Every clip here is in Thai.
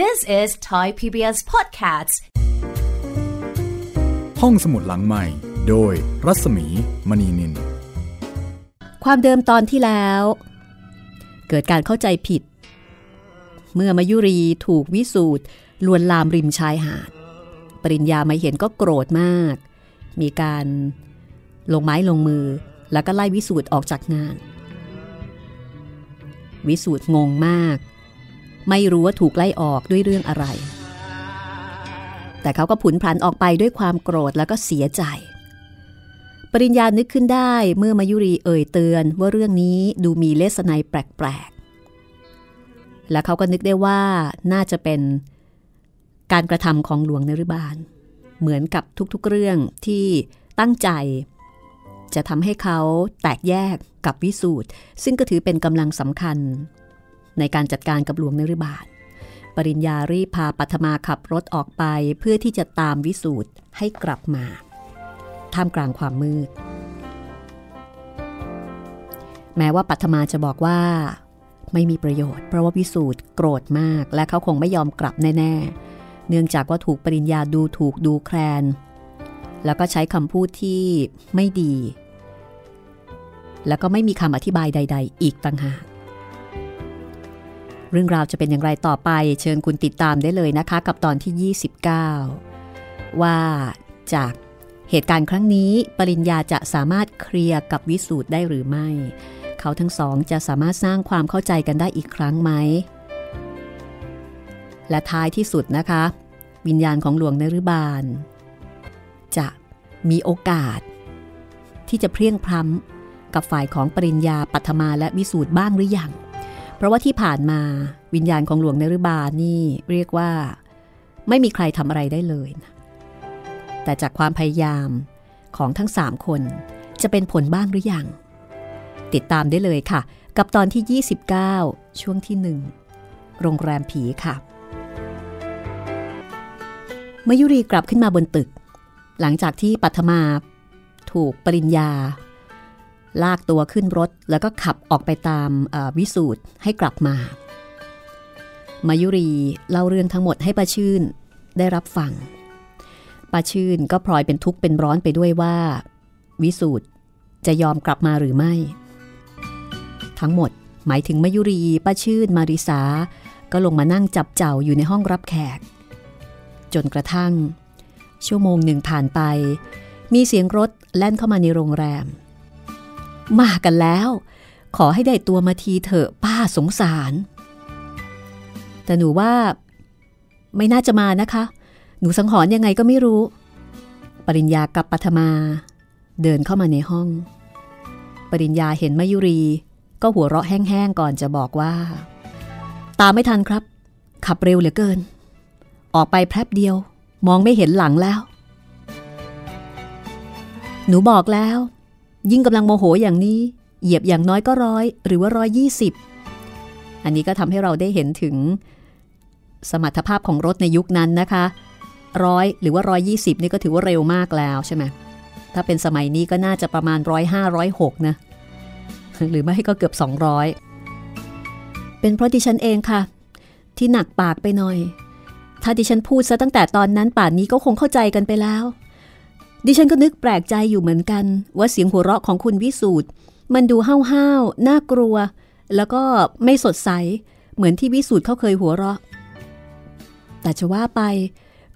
This is Thai PBS Podcasts ห้องสมุดหลังใหม่ โดยรัศมีมณีนิน ความเดิมตอนที่แล้ว เกิดการเข้าใจผิด เมื่อมายุรีถูกวิสูตรลวนลามริมชายหาด ปริญญามาเห็นก็โกรธมาก มีการลงไม้ลงมือแล้วก็ไล่วิสูตรออกจากงาน วิสูตรงงมาก ไม่รู้ว่าถูกไล่ออกด้วยเรื่องอะไร แต่เขาก็ผุนพลันออกไปด้วยความโกรธแล้วก็เสียใจ ปริญญานึกขึ้นได้เมื่อมายุรีเอ่ยเตือนว่าเรื่องนี้ดูมีเลสไนแปลกๆ และเขาก็นึกได้ว่าน่าจะเป็นการกระทำของหลวงนรุบาล เหมือนกับทุกๆเรื่องที่ตั้งใจ จะทำให้เขาแตกแยกกับวิสูตรซึ่งก็ถือเป็นกำลังสำคัญ ในการจัดการกับหลวงนรุบาลปริญญารีพาปัทมาขับรถออกไปเพื่อที่จะตามวิสูตรให้กลับมา ท่ามกลางความมืด แม้ว่าปัทมาจะบอกว่า ไม่มีประโยชน์เพราะว่าวิสูตรโกรธมาก และเขาคงไม่ยอมกลับแน่ ๆ เนื่องจากว่าถูกปริญญาดูถูกดูแคลน แล้วก็ใช้คำพูดที่ไม่ดี แล้วก็ไม่มีคำอธิบายใด ๆ อีกต่างหาก เรื่องราวจะเป็นอย่างไรต่อไป เชิญคุณติดตามได้เลยนะคะ กับตอนที่ 29 ว่าจากเหตุการณ์ครั้งนี้ ปริญญาจะสามารถเคลียร์กับวิสูตรได้หรือไม่ เขาทั้งสองจะสามารถสร้างความเข้าใจกันได้อีกครั้งไหม และท้ายที่สุดนะคะ วิญญาณของหลวงนรุบาล จะมีโอกาส ที่จะเพรียงพร้ำกับฝ่ายของปริญญาปัทมาและวิสูตรบ้างหรือยัง ราะว่าที่ผ่านมาวิญญาณของหลวงนรุบาลนี่เรียกว่า ไม่มีใครทำอะไรได้เลยนะแต่จากความพยายามของทั้งสามคนจะเป็นผลบ้างหรือยัง ติดตามได้เลยค่ะ กับตอนที่ 29 ช่วงที่หนึ่งโรงแรมผีค่ะมยุรีกลับขึ้นมาบนตึก หลังจากที่ปัทมาถูกปริญญา ลากตัวขึ้นรถ แล้วก็ขับออกไปตามวิสูตรให้กลับมา มายุรีเล่าเรื่องทั้งหมดให้ป้าชื่นได้รับฟังป้าชื่นก็พลอยเป็นทุกข์เป็นร้อนไปด้วยว่า วิสูตรจะยอมกลับมาหรือไม่ ทั้งหมดหมายถึงมายุรีป้าชื่น มาริสา ก็ลงมานั่งจับเจ้าอยู่ในห้องรับแขก จนกระทั่ง ชั่วโมงหนึ่งผ่านไป มีเสียงรถแล่นเข้ามาในโรงแรม มากันแล้ว ขอให้ได้ตัวมาทีเถอะป้าสงสาร แต่หนูว่า ไม่น่าจะมานะคะ หนูสังหรณ์ยังไงก็ไม่รู้ ปริญญากับปัทมา เดินเข้ามาในห้อง ปริญญาเห็นมายุรี ก็หัวเราะแห้งๆก่อนจะบอกว่า ตามไม่ทันครับ ขับเร็วเหลือเกิน ออกไปแป๊บเดียว มองไม่เห็นหลังแล้ว หนูบอกแล้ว ยิ่งกำลังโมโหอย่างนี้ เหยียบอย่างน้อยก็ร้อยหรือว่าร้อยยี่สิบอันนี้ก็ทำให้เราได้เห็นถึง สมรรถภาพของรถในยุคนั้นนะคะร้อยหรือว่าร้อยยี่สิบนี่ก็ถือว่าเร็วมากแล้วใช่ไหมถ้าเป็นสมัยนี้ก็น่าจะประมาณร้อยห้าร้อยหกนะ หรือไม่ก็เกือบสองร้อยเป็นเพราะดิฉันเองค่ะ ที่หนักปากไปหน่อย ถ้าดิฉันพูดซะตั้งแต่ตอนนั้นป่านนี้ก็คงเข้าใจกันไปแล้ว ดิฉันก็นึกแปลกใจอยู่เหมือนกัน ว่าเสียงหัวเราะของคุณวิสูตรมันดูห้าวๆน่ากลัว แล้วก็ไม่สดใส เหมือนที่วิสูตรเขาเคยหัวเราะ แต่จะว่าไป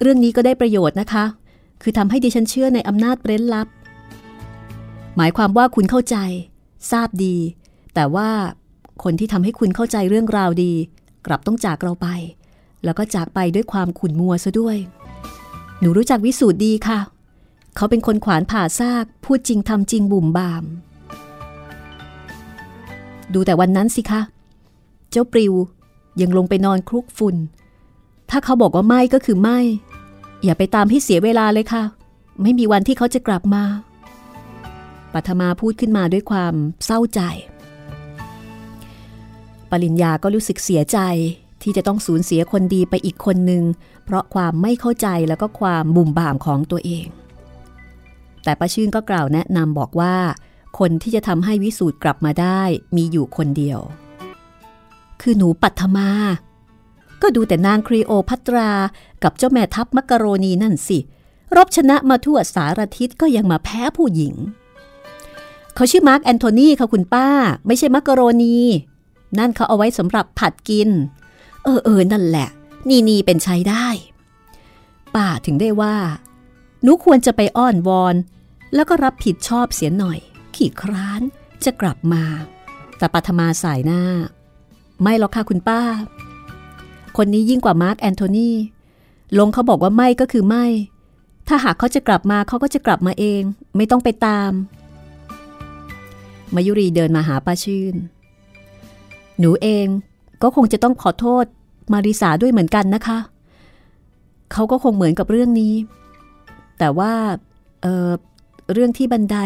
เรื่องนี้ก็ได้ประโยชน์นะคะ คือทำให้ดิฉันเชื่อในอำนาจเร้นลับ หมายความว่าคุณเข้าใจ ทราบดี แต่ว่าคนที่ทำให้คุณเข้าใจเรื่องราวดี กลับต้องจากเราไป แล้วก็จากไปด้วยความขุ่นมัวซะด้วย หนูรู้จักวิสูตรดีค่ะ เขาเป็นคนขวานผ่าซาก พูดจริงทำจริงบุ่มบาม ดูแต่วันนั้นสิคะ เจ้าปลิวยังลงไปนอนคลุกฝุ่น ถ้าเขาบอกว่าไม่ก็คือไม่ อย่าไปตามให้เสียเวลาเลยค่ะ ไม่มีวันที่เขาจะกลับมา ปัทมาพูดขึ้นมาด้วยความเศร้าใจ ปริญญาก็รู้สึกเสียใจที่จะต้องสูญเสียคนดีไปอีกคนหนึ่ง เพราะความไม่เข้าใจแล้วก็ความบุ่มบ่ามของตัวเอง แต่ป้าชื่นก็กล่าวแนะนำบอกว่า คนที่จะทำให้วิสูตรกลับมาได้มีอยู่คนเดียว คือหนูปัทมา ก็ดูแต่นางครีโอพัตรา กับเจ้าแม่ทัพมักกะโรนีนั่นสิ รบชนะมาทั่วสารทิศก็ยังมาแพ้ผู้หญิง เขาชื่อมาร์กแอนโทนีค่ะคุณป้า ไม่ใช่มักกะโรนี นั่นเขาเอาไว้สำหรับผัดกิน เออเออนั่นแหละ นี่นี่เป็นใช้ได้ ป้าถึงได้ว่าหนูควรจะไปอ้อนวอน แล้วก็รับผิดชอบเสียหน่อย ขี่คร้านจะกลับมา แต่ปัทมาสายหน้า ไม่หรอกค่ะคุณป้า คนนี้ยิ่งกว่ามาร์กแอนโทนีลงเขาบอกว่าไม่ก็คือไม่ ถ้าหากเขาจะกลับมาเขาก็จะกลับมาเอง ไม่ต้องไปตาม มายุรีเดินมาหาป้าชื่น หนูเองก็คงจะต้องขอโทษมาริสาด้วยเหมือนกันนะคะ เขาก็คงเหมือนกับเรื่องนี้ แต่ว่า เออ เรื่องที่บันได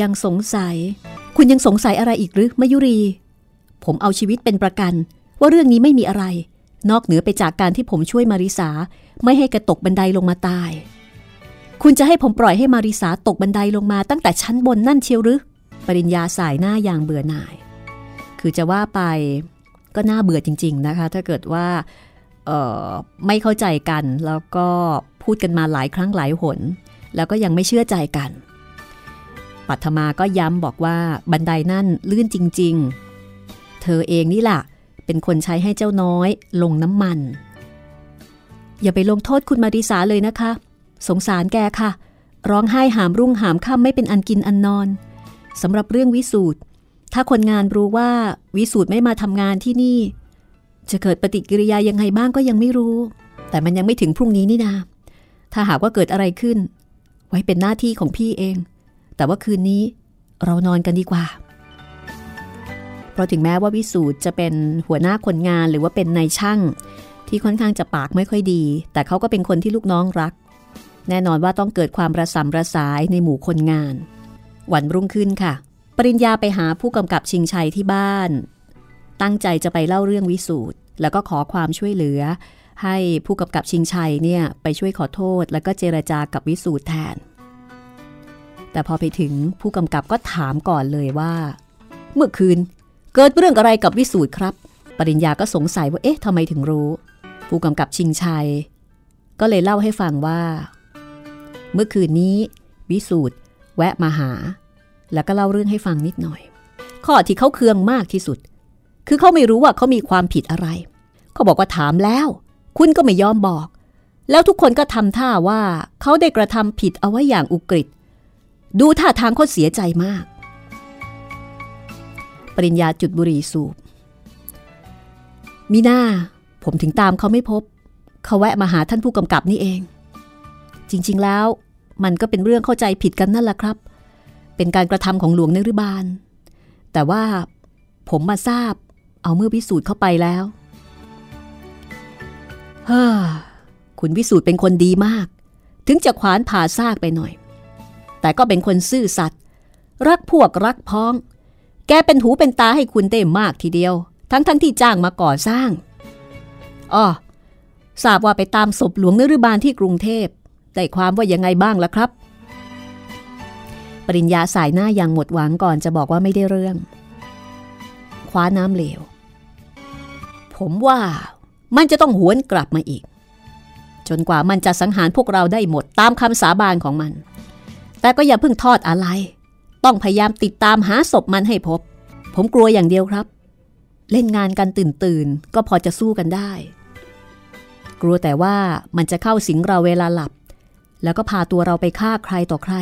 ยังสงสัย คุณยังสงสัยอะไรอีกหรือมยุรี ผมเอาชีวิตเป็นประกัน ว่าเรื่องนี้ไม่มีอะไร นอกเหนือไปจากการที่ผมช่วยมาริสาไม่ให้กระตกบันไดลงมาตาย คุณจะให้ผมปล่อยให้มาริสาตกบันไดลงมาตั้งแต่ชั้นบนนั่นเชียวหรือปริญญาสายหน้าอย่างเบื่อหน่าย คือจะว่าไปก็น่าเบื่อจริง ๆนะคะ ถ้าเกิดว่าไม่เข้าใจกันแล้วก็พูดกันมาหลายครั้งหลายหน แล้วก็ยังไม่เชื่อใจกัน ปัทมาก็ย้ำบอกว่าบันไดนั่นลื่นจริง ๆ เธอเองนี่แหละเป็นคนใช้ให้เจ้าน้อย ลงน้ำมัน อย่าไปลงโทษคุณมาริสาเลยนะคะ สงสารแกค่ะ ร้องไห้หามรุ่งหามค่ำไม่เป็นอันกินอันนอนสำหรับเรื่องวิสูตรถ้าคนงานรู้ว่าวิสูตรไม่มาทำงานที่นี่ จะเกิดปฏิกิริยายังไงบ้างก็ยังไม่รู้ แต่มันยังไม่ถึงพรุ่งนี้นี่นา ถ้าหากว่าเกิดอะไรขึ้น ไว้เป็นหน้าที่ของพี่เอง แต่ว่าคืนนี้เรานอนกันดีกว่า เพราะถึงแม้ว่าวิสูตรจะเป็นหัวหน้าคนงานหรือว่าเป็นนายช่าง ที่ค่อนข้างจะปากไม่ค่อยดี แต่เขาก็เป็นคนที่ลูกน้องรัก แน่นอนว่าต้องเกิดความระสำระสายในหมู่คนงาน วันรุ่งขึ้นค่ะ ปริญญาไปหาผู้กำกับชิงชัยที่บ้าน ตั้งใจจะไปเล่าเรื่องวิสูตรแล้วก็ขอความช่วยเหลือ ให้ผู้กำกับชิงชัยเนี่ยไปช่วยขอโทษ แล้วก็เจรจากับวิสูตรแทน แต่พอไปถึงผู้กำกับก็ถามก่อนเลยว่า เมื่อคืนเกิดเรื่องอะไรกับวิสูตรครับ ปริญญาก็สงสัยว่าเอ๊ะทำไมถึงรู้ ผู้กำกับชิงชัย ก็เลยเล่าให้ฟังว่า เมื่อคืนนี้ วิสูตรแวะมาหา แล้วก็เล่าเรื่องให้ฟังนิดหน่อย ข้อที่เขาเคืองมากที่สุด คือเขาไม่รู้ว่าเขามีความผิดอะไรเขาบอกว่าถามแล้ว คุณก็ไม่ยอมบอก แล้วทุกคนก็ทำท่าว่าเขาได้กระทำผิดเอาไว้อย่างอุกฤษ ดูท่าทางเขาเสียใจมาก ปริญญาจุดบุหรี่สูบ มีหน้า ผมถึงตามเขาไม่พบ เขาแวะมาหาท่านผู้กำกับนี่เอง จริงๆแล้ว มันก็เป็นเรื่องเข้าใจผิดกันนั่นแหละครับ เป็นการกระทำของหลวงนรุบาล แต่ว่าผมมาทราบเอาเมื่อพิสูจน์เข้าไปแล้ว ฮ้อคุณพิสูจน์เป็นคนดีมาก ถึงจะขวานผ่าซากไปหน่อย แต่ก็เป็นคนซื่อสัตย์รักพวกรักพ้อง แกเป็นหูเป็นตาให้คุณเต็มมากทีเดียว ทั้งทั้งที่จ้างมาก่อสร้างอ๋อทราบว่าไปตามศพหลวงนรุบาลที่กรุงเทพได้ความว่ายังไงบ้างล่ะครับ ปริญญาสายหน้าอย่างหมดหวังก่อนจะบอกว่าไม่ได้เรื่อง คว้าน้ำเหลว ผมว่า มันจะต้องหวนกลับมาอีก จนกว่ามันจะสังหารพวกเราได้หมดตามคำสาบานของมัน แต่ก็อย่าเพิ่งทอดอะไร ต้องพยายามติดตามหาศพมันให้พบ ผมกลัวอย่างเดียวครับ เล่นงานกันตื่นตื่นก็พอจะสู้กันได้ กลัวแต่ว่ามันจะเข้าสิงเราเวลาหลับ แล้วก็พาตัวเราไปฆ่าใครต่อใคร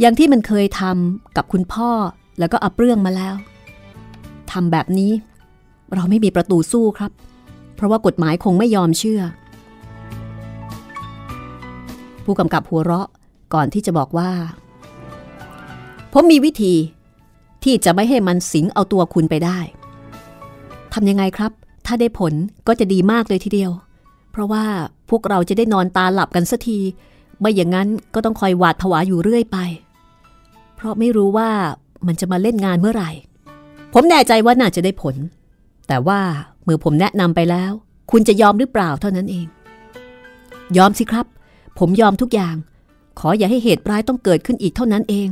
อย่างที่มันเคยทำกับคุณพ่อแล้วก็อับเรื่องมาแล้วทำแบบนี้ เราไม่มีประตูสู้ครับ เพราะว่ากฎหมายคงไม่ยอมเชื่อ ผู้กำกับหัวเราะก่อนที่จะบอกว่า ผมมีวิธีที่จะไม่ให้มันสิงเอาตัวคุณไปได้ทำยังไงครับ ถ้าได้ผลก็จะดีมากเลยทีเดียว เพราะว่าพวกเราจะได้นอนตาหลับกันสักทีไม่อย่างนั้นก็ต้องคอยหวาดผวาอยู่เรื่อยไป เพราะไม่รู้ว่ามันจะมาเล่นงานเมื่อไหร่ ผมแน่ใจว่าน่าจะได้ผล แต่ว่า มื่อผมแนะนำไปแล้ว คุณจะยอมหรือเปล่าเท่านั้นเอง ยอมสิครับ ผมยอมทุกอย่าง ขออย่าให้เหตุร้ายต้องเกิดขึ้นอีกเท่านั้นเอง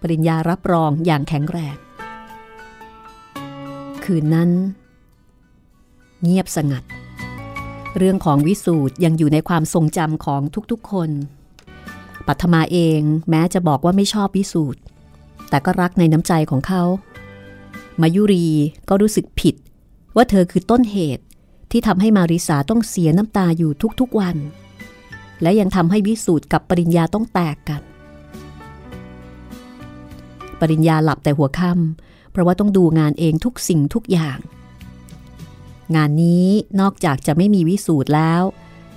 ปริญญารับรองอย่างแข็งแรง คืนนั้น เงียบสงัด เรื่องของวิสูตรยังอยู่ในความทรงจำของทุกๆคนปัทมาเองแม้จะบอกว่าไม่ชอบวิสูตรแต่ก็รักในน้ำใจของเขามายุรีก็รู้สึกผิด ว่าเธอคือต้นเหตุที่ทำให้มาริสาต้องเสียน้ำตาอยู่ทุกๆวัน และยังทำให้วิสูตรกับปริญญาต้องแตกกัน ปริญญาหลับแต่หัวค่ำเพราะว่าต้องดูงานเองทุกสิ่งทุกอย่าง งานนี้นอกจากจะไม่มีวิสูตรแล้ว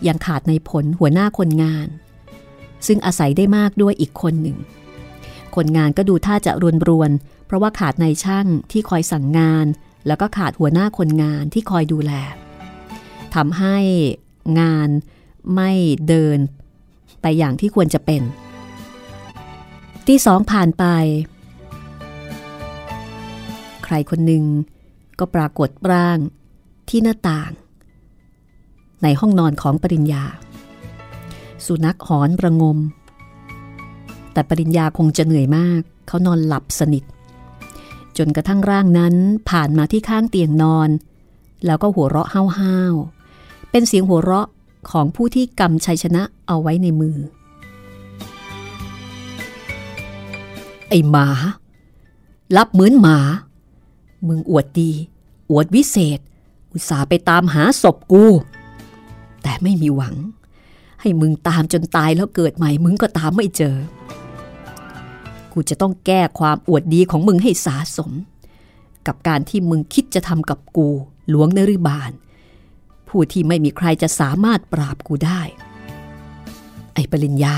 ยังขาดในผลหัวหน้าคนงาน ซึ่งอาศัยได้มากด้วยอีกคนหนึ่ง คนงานก็ดูท่าจะรวนรวนเพราะว่าขาดในช่างที่คอยสั่งงาน แล้วก็ขาดหัวหน้าคนงานที่คอยดูแลทำให้งานไม่เดินไปอย่างที่ควรจะเป็น ที่สองผ่านไป ใครคนหนึ่งก็ปรากฏร่างที่หน้าต่าง ในห้องนอนของปริญญา สุนัขหอนประงม แต่ปริญญาคงจะเหนื่อยมาก เขานอนหลับสนิท จนกระทั่งร่างนั้นผ่านมาที่ข้างเตียงนอน แล้วก็หัวเราะห้าวๆ เป็นเสียงหัวเราะของผู้ที่กำชัยชนะเอาไว้ในมือ ไอหมา รับเหมือนหมา มึงอวดดี อวดวิเศษ อุตส่าห์ไปตามหาศพกู แต่ไม่มีหวัง ให้มึงตามจนตายแล้วเกิดใหม่มึงก็ตามไม่เจอ กูจะต้องแก้ความอวดดีของมึงให้สาสม กับการที่มึงคิดจะทำกับกู หลวงนริบาล ผู้ที่ไม่มีใครจะสามารถปราบกูได้ ไอ้ปริญญา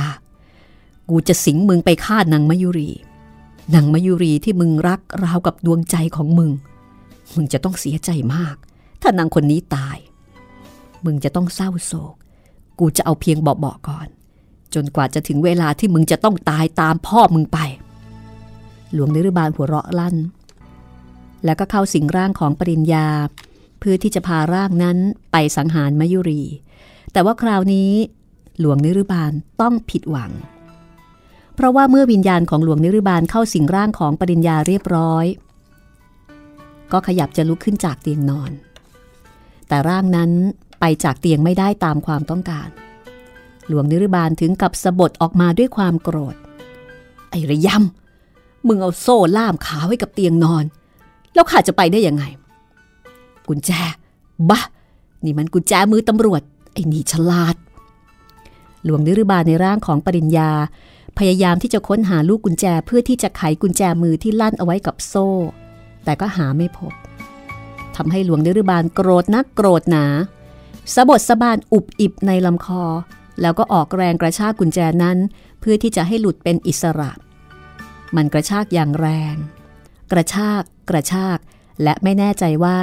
กูจะสิงมึงไปฆ่านางมยุรีนางมยุรีที่มึงรักราวกับดวงใจของมึง มึงจะต้องเสียใจมาก ถ้านางคนนี้ตาย มึงจะต้องเศร้าโศก กูจะเอาเพียงเบาๆก่อน จนกว่าจะถึงเวลาที่มึงจะต้องตายตามพ่อมึงไป หลวงนิรบาลหัวเราะลั่น แล้วก็เข้าสิงร่างของปริญญา เพื่อที่จะพาร่างนั้นไปสังหารมยุรี แต่ว่าคราวนี้ หลวงนิรบาลต้องผิดหวัง เพราะว่าเมื่อวิญญาณของหลวงนิรบาลเข้าสิงร่างของปริญญาเรียบร้อย ก็ขยับจะลุกขึ้นจากเตียงนอน แต่ร่างนั้นไปจากเตียงไม่ได้ตามความต้องการ หลวงนิรบาลถึงกับสะบดออกมาด้วยความโกรธ ไอ้ระยำ มึงเอาโซ่ล่ามขาไว้กับเตียงนอน แล้วข้าจะไปได้ยังไง กุญแจบะนี่มันกุญแจมือตำรวจ ไอ้นี่ฉลาด หลวงนิรบาลในร่างของปริญญา พยายามที่จะค้นหาลูกกุญแจเพื่อที่จะไขกุญแจมือที่ลั่นเอาไว้กับโซ่ แต่ก็หาไม่พบทำให้หลวงนิรบาลโกรธนักโกรธหนาสะบดสะบานอุบอิบในลำคอ แล้วก็ออกแรงกระชากกุญแจนั้น เพื่อที่จะให้หลุดเป็นอิสระ มันกระชากอย่างแรง กระชาก กระชาก และไม่แน่ใจว่า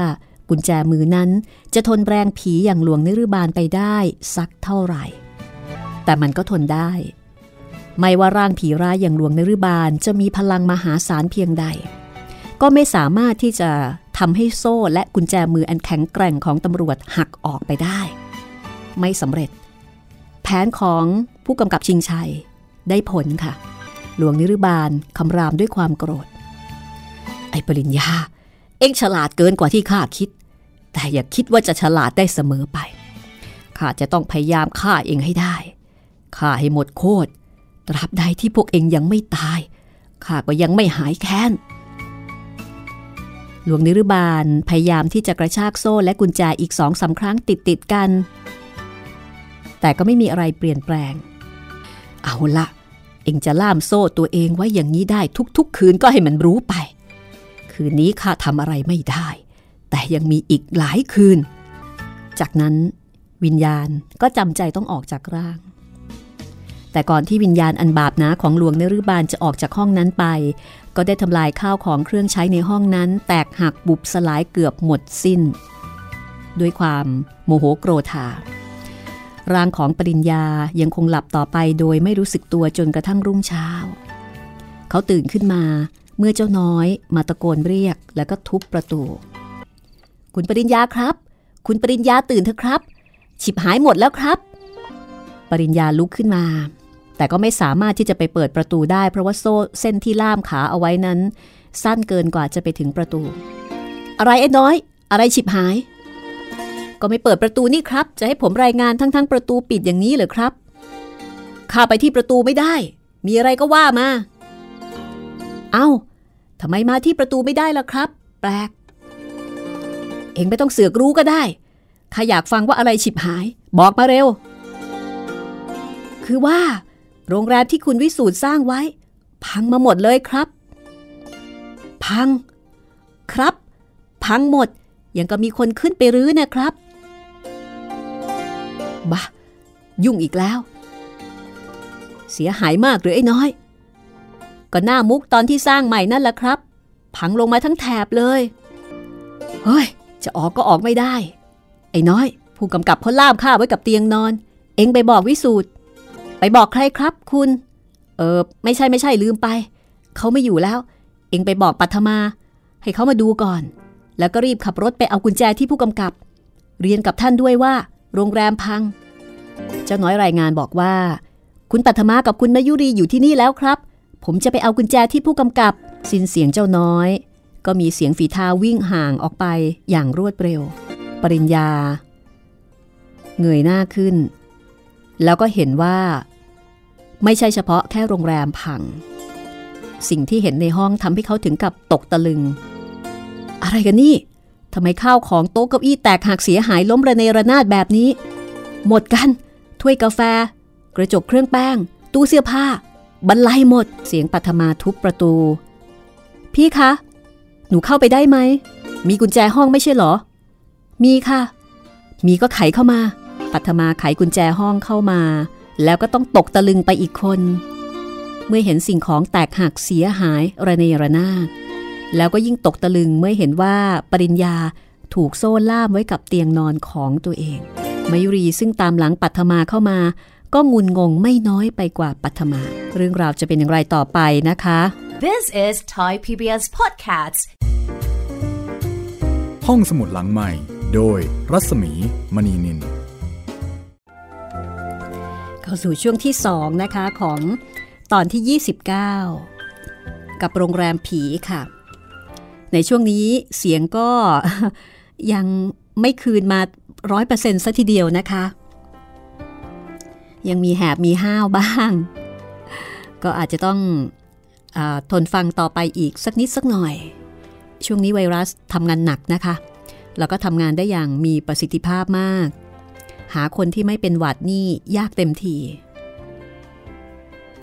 กุญแจมือนั้นจะทนแรงผีอย่างหลวงนิรบาลไปได้สักเท่าไหร่ แต่มันก็ทนได้ ไม่ว่าร่างผีร้ายอย่างหลวงนิรบาลจะมีพลังมหาศาลเพียงใด ก็ไม่สามารถที่จะทำให้โซ่และกุญแจมืออันแข็งแกร่งของตำรวจหักออกไปได้ ไม่สำเร็จ แผนของผู้กำกับชิงชัยได้ผลค่ะ หลวงนิรบาลคำรามด้วยความโกรธ ไอ้ปริญญา เอ็งฉลาดเกินกว่าที่ข้าคิด แต่อย่าคิดว่าจะฉลาดได้เสมอไป ข้าจะต้องพยายามฆ่าเองให้ได้ ฆ่าให้หมดโคตร ตราบใดที่พวกเองยังไม่ตาย ข้าก็ยังไม่หายแค้น หลวงนิรบาลพยายามที่จะกระชากโซ่และกุญแจอีกสองสาครั้งติดติดกัน แต่ก็ไม่มีอะไรเปลี่ยนแปลง เอาละ เองจะล่ามโซ่ตัวเองไว้อย่างนี้ได้ทุกๆ คืนก็ให้มันรู้ไป คืนนี้ข้าทำอะไรไม่ได้ แต่ยังมีอีกหลายคืน จากนั้นวิญญาณก็จำใจต้องออกจากร่าง แต่ก่อนที่วิญญาณอันบาปนะของหลวงเนรุบาลจะออกจากห้องนั้นไป ก็ได้ทำลายข้าวของเครื่องใช้ในห้องนั้น แตกหักบุบสลายเกือบหมดสิ้น ด้วยความโมโหโกรธา ร่างของปริญญายังคงหลับต่อไปโดยไม่รู้สึกตัวจนกระทั่งรุ่งเช้า เขาตื่นขึ้นมาเมื่อเจ้าน้อยมาตะโกนเรียกแล้วก็ทุบประตู คุณปริญญาครับ คุณปริญญาตื่นเถอะครับ ฉิบหายหมดแล้วครับ ปริญญาลุกขึ้นมา แต่ก็ไม่สามารถที่จะไปเปิดประตูได้ เพราะว่าโซ่เส้นที่ล่ามขาเอาไว้นั้น สั้นเกินกว่าจะไปถึงประตู อะไรไอ้น้อย อะไรฉิบหาย ก็ไม่เปิดประตูนี่ครับ จะให้ผมรายงานทั้งๆประตูปิดอย่างนี้เหรอครับข้าไปที่ประตูไม่ได้ มีอะไรก็ว่ามา เอา้าทำไมมาที่ประตูไม่ได้ล่ะครับ แปลก เองไม่ต้องเสือกรู้ก็ได้ข้าอยากฟังว่าอะไรฉิบหาย บอกมาเร็ว คือว่า โรงแรมที่คุณวิสูตรสร้างไว้ พังมาหมดเลยครับ พัง ครับ พังหมด ยังก็มีคนขึ้นไปรื้อนะครับ บ้ายุ่งอีกแล้ว เสียหายมากหรือไอ้น้อย ก็หน้ามุกตอนที่สร้างใหม่นั่นแหละครับ พังลงมาทั้งแถบเลย เฮ้ย จะออกก็ออกไม่ได้ ไอ้น้อย ผู้กำกับเขาล่ามข้าไว้กับเตียงนอน เอ็งไปบอกวิสูตรไปบอกใครครับคุณ เออไม่ใช่ไม่ใช่ลืมไป เขาไม่อยู่แล้ว เอ็งไปบอกปัทมา ให้เขามาดูก่อน แล้วก็รีบขับรถไปเอากุญแจที่ผู้กำกับ เรียนกับท่านด้วยว่า โรงแรมพัง เจ้าน้อยรายงานบอกว่า คุณปัทมากับคุณมายุรีอยู่ที่นี่แล้วครับ ผมจะไปเอากุญแจที่ผู้กำกับ สินเสียงเจ้าน้อย ก็มีเสียงฝีเท้าวิ่งห่างออกไปอย่างรวดเร็ว ปริญญา เงยหน้าขึ้น แล้วก็เห็นว่า ไม่ใช่เฉพาะแค่โรงแรมพัง สิ่งที่เห็นในห้องทำให้เขาถึงกับตกตะลึง อะไรกันนี่ ทำไมข้าวของโต๊ะเก้าอี้แตกหักเสียหายล้มระเนระนาดแบบนี้ หมดกัน ถ้วยกาแฟ กระจกเครื่องแป้ง ตู้เสื้อผ้า บรรลัยหมด เสียงปัทมาทุบประตู พี่คะ หนูเข้าไปได้ไหม มีกุญแจห้องไม่ใช่หรอ มีค่ะ มีก็ไขเข้ามา ปัทมาไขกุญแจห้องเข้ามา แล้วก็ต้องตกตะลึงไปอีกคน เมื่อเห็นสิ่งของแตกหักเสียหายระเนระนาด แล้วก็ยิ่งตกตะลึงเมื่อเห็นว่าปริญญาถูกโซ่ล่ามไว้กับเตียงนอนของตัวเองมายุรีซึ่งตามหลังปัทมาเข้ามา ก็งุนงงไม่น้อยไปกว่าปัทมา เรื่องราวจะเป็นอย่างไรต่อไปนะคะ This is Thai PBS Podcasts ห้องสมุดหลังใหม่ โดยรัศมีมณีนิน เข้าสู่ช่วงที่2นะคะของตอนที่ 29 กับโรงแรมผีค่ะ ในช่วงนี้เสียงก็ยังไม่คืนมาร้อยเปอร์เซ็นต์ซะทีเดียวนะคะ ยังมีแหบมีห้าวบ้าง ก็อาจจะต้องอทนฟังต่อไปอีกสักนิดสักหน่อย ช่วงนี้ไวรัสทำงานหนักนะคะ แล้วก็ทำงานได้อย่างมีประสิทธิภาพมาก หาคนที่ไม่เป็นหวัดนี่ยากเต็มที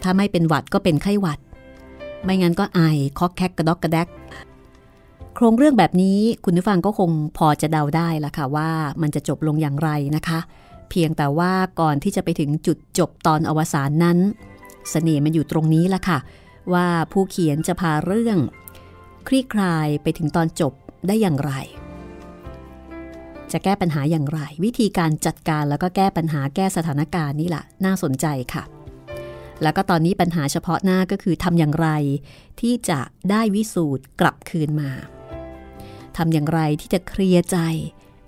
ถ้าไม่เป็นหวัดก็เป็นไข้หวัด ไม่งั้นก็ไอคอกแคกกระดอกกระแดก โครงเรื่องแบบนี้คุณผู้ฟังก็คงพอจะเดาได้ละค่ะว่ามันจะจบลงอย่างไรนะคะ เพียงแต่ว่าก่อนที่จะไปถึงจุดจบตอนอวสานนั้นสเสน่ห์มันอยู่ตรงนี้ละค่ะ ว่าผู้เขียนจะพาเรื่อง คลี่คลายไปถึงตอนจบได้อย่างไร จะแก้ปัญหาอย่างไร วิธีการจัดการแล้วก็แก้ปัญหาแก้สถานการณ์นี่แหละน่าสนใจค่ะแล้วก็ตอนนี้ปัญหาเฉพาะหน้าก็คือทำอย่างไร ที่จะได้วิสูตรกลับคืนมา ทำอย่างไรที่จะเคลียร์ใจ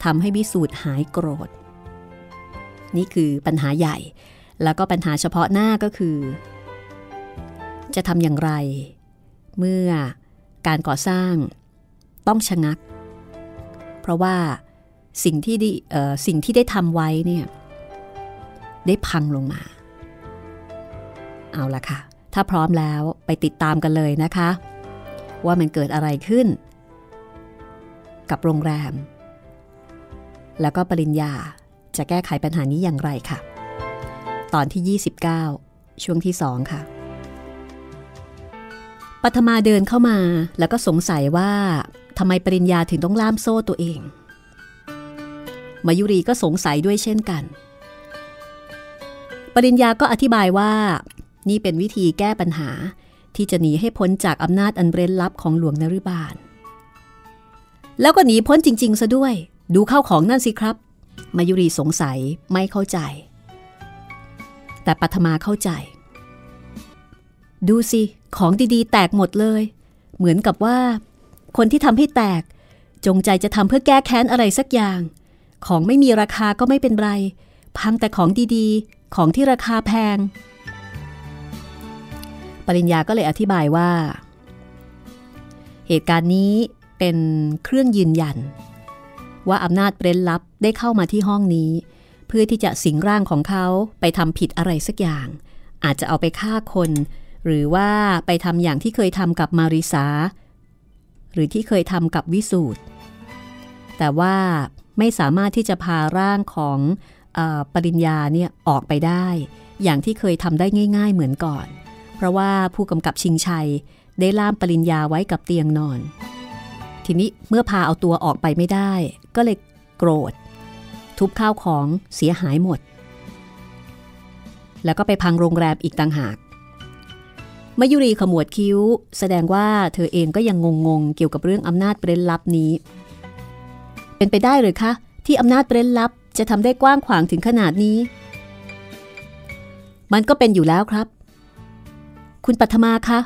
ทำให้วิสูตรหายโกรธ นี่คือปัญหาใหญ่ แล้วก็ปัญหาเฉพาะหน้าก็คือ จะทำอย่างไร เมื่อการก่อสร้างต้องชะงัก เพราะว่าสิ่งที่ได้สิ่งที่ได้ทำไว้เนี่ยได้พังลงมา เอาละค่ะ ถ้าพร้อมแล้วไปติดตามกันเลยนะคะ ว่ามันเกิดอะไรขึ้น กับโรงแรม แล้วก็ปริญญาจะแก้ไขปัญหานี้อย่างไรค่ะ ตอนที่ 29 ช่วงที่2ค่ะปัทมาเดินเข้ามาแล้วก็สงสัยว่าทำไมปริญญาถึงต้องล่ามโซ่ตัวเอง มายุรีก็สงสัยด้วยเช่นกัน ปริญญาก็อธิบายว่า นี่เป็นวิธีแก้ปัญหาที่จะหนีให้พ้นจากอำนาจอันเร้นลับของหลวงนรุบาล แล้วก็หนีพ้นจริง ๆ ซะด้วย ดูเข้าของนั่นสิครับ มายุรีสงสัยไม่เข้าใจ แต่ปัทมาเข้าใจ ดูสิ ของดีๆ แตกหมดเลย เหมือนกับว่า คนที่ทำให้แตก จงใจจะทำเพื่อแก้แค้นอะไรสักอย่าง ของไม่มีราคาก็ไม่เป็นไร พังแต่ของดีๆ ของที่ราคาแพง ปริญญาก็เลยอธิบายว่า เหตุการณ์นี้ เป็นเครื่องยืนยัน ว่าอำนาจเร้นลับได้เข้ามาที่ห้องนี้ เพื่อที่จะสิงร่างของเขาไปทำผิดอะไรสักอย่าง อาจจะเอาไปฆ่าคน หรือว่าไปทำอย่างที่เคยทำกับมาริสาหรือที่เคยทำกับวิสูตรแต่ว่าไม่สามารถที่จะพาร่างของอปริญญาเนี่ยออกไปได้ อย่างที่เคยทำได้ง่าย ๆเหมือนก่อน เพราะว่าผู้กำกับชิงชัยได้ล่ามปริญญาไว้กับเตียงนอน ทีนี้เมื่อพาเอาตัวออกไปไม่ได้ ก็เลยโกรธ ทุบข้าวของเสียหายหมด แล้วก็ไปพังโรงแรมอีกต่างหากมายุรีขมวดคิ้ว แสดงว่าเธอเองก็ยังงงๆ เกี่ยวกับเรื่องอำนาจเร้นลับนี้ เป็นไปได้หรือคะ ที่อำนาจเร้นลับจะทำได้กว้างขวางถึงขนาดนี้ มันก็เป็นอยู่แล้วครับ คุณปัทมาคะ